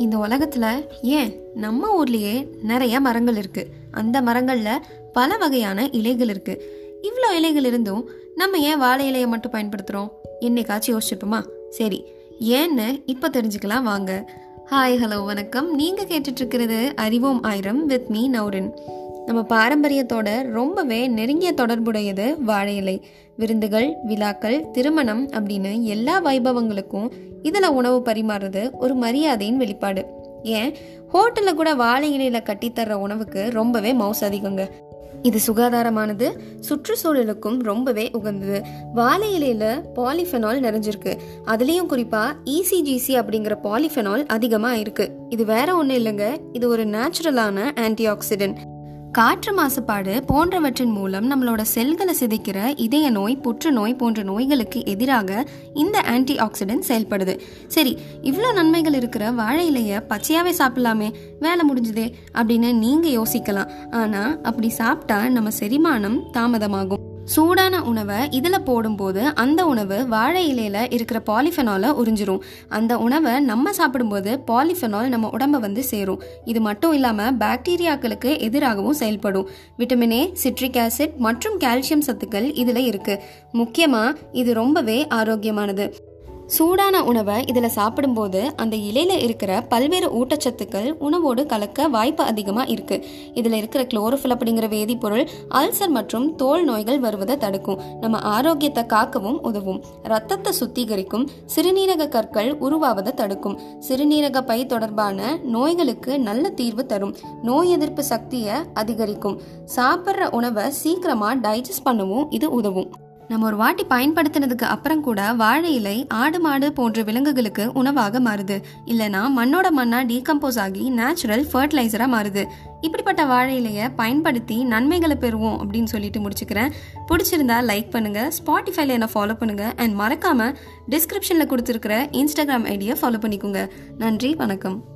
இந்த உலகத்துல ஏன் நம்ம ஊர்லயே நிறைய மரங்கள் இருக்கு? அந்த மரங்கள்ல பல வகையான இலைகள் இருக்கு. இவ்வளோ இலைகள் இருந்தும் நம்ம ஏன் வாழை இலையை மட்டும் பயன்படுத்துறோம்? என்னைக்காச்சும் யோசிச்சிருப்போமா? சரி ஏன்னு இப்போ தெரிஞ்சுக்கலாம் வாங்க. ஹாய் ஹலோ வணக்கம். நீங்க கேட்டுட்டு இருக்கிறது அறிவோம் ஆயிரம் வித் மீ நௌரின். நம்ம பாரம்பரியத்தோட ரொம்பவே நெருங்கிய தொடர்புடையது வாழை இலை. விருந்துகள் விழாக்கள் திருமணம் அப்படின்னு எல்லா வைபவங்களுக்கும் இதில் உணவு பரிமாறுறது ஒரு மரியாதையின் வெளிப்பாடு. ஏன்? ஹோட்டலில் கூட வாழை இலையில் கட்டித்தர்ற உணவுக்கு ரொம்பவே மவுஸ் அதிகங்க. இது சுகாதாரமானது சுற்றுச்சூழலுக்கும் ரொம்பவே உகந்தது. வாழை இலையில பாலிஃபெனால் நிறைஞ்சிருக்கு. அதுலேயும் குறிப்பா இசிஜிசி அப்படிங்கிற பாலிஃபெனால் அதிகமாக இருக்கு. இது வேற ஒன்றும் இல்லைங்க. இது ஒரு நேச்சுரலான ஆன்டி ஆக்சிடென்ட் காற்று மாசுபாடு போன்றவற்றின் மூலம் நம்மளோட செல்களை சிதைக்கிற இதய நோய் புற்றுநோய் போன்ற நோய்களுக்கு எதிராக இந்த ஆன்டி ஆக்சிடென்ட் செயல்படுது. சரி இவ்வளோ நன்மைகள் இருக்கிற வாழை இலையை பச்சையாகவே சாப்பிடலாமே வேலை முடிஞ்சுதே அப்படின்னு நீங்கள் யோசிக்கலாம். ஆனால் அப்படி சாப்பிட்டா நம்ம செரிமானம் தாமதமாகும். சூடான உணவை இதில் போடும்போது அந்த உணவு வாழை இலையில் இருக்கிற பாலிஃபெனாலை உறிஞ்சிரும். அந்த உணவை நம்ம சாப்பிடும்போது பாலிஃபெனால் நம்ம உடம்ப வந்து சேரும். இது மட்டும் இல்லாமல் பாக்டீரியாக்களுக்கு எதிராகவும் செயல்படும். விட்டமின் ஏ சிட்ரிக் ஆசிட் மற்றும் கால்சியம் சத்துக்கள் இதில் இருக்கு. முக்கியமாக இது ரொம்பவே ஆரோக்கியமானது. சூடான உணவை இதில் சாப்பிடும்போது அந்த இலையில இருக்கிற பல்வேறு ஊட்டச்சத்துக்கள் உணவோடு கலக்க வாய்ப்பு அதிகமாக இருக்கு. இதில் இருக்கிற குளோரோஃபில் அப்படிங்கிற வேதிப்பொருள் அல்சர் மற்றும் தோல் நோய்கள் வருவதை தடுக்கும். நம்ம ஆரோக்கியத்தை காக்கவும் உதவும். ரத்தத்தை சுத்திகரிக்கும். சிறுநீரக கற்கள் உருவாவதை தடுக்கும். சிறுநீரக பை தொடர்பான நோய்களுக்கு நல்ல தீர்வு தரும். நோய் எதிர்ப்பு சக்தியை அதிகரிக்கும். சாப்பிட்ற உணவை சீக்கிரமாக டைஜஸ்ட் பண்ணவும் இது உதவும். நம்ம ஒரு வாட்டி பயன்படுத்தினதுக்கு அப்புறம் கூட வாழை இலை ஆடு மாடு போன்ற விலங்குகளுக்கு உணவாக மாறுது. இல்லைனா மண்ணோட மண்ணா டீகம்போஸ் ஆகி நேச்சுரல் ஃபர்டிலைசரா மாறுது. இப்படிப்பட்ட வாழை இலையை பயன்படுத்தி நன்மைகளை பெறுவோம் அப்படின்னு சொல்லிட்டு முடிச்சுக்கிறேன். பிடிச்சிருந்தா லைக் பண்ணுங்க ஸ்பாட்டிஃபைல என்ன ஃபாலோ பண்ணுங்க அண்ட் மறக்காம டிஸ்கிரிப்ஷன்ல கொடுத்துருக்கிற இன்ஸ்டாகிராம் ஐடியை ஃபாலோ பண்ணிக்கோங்க. நன்றி வணக்கம்.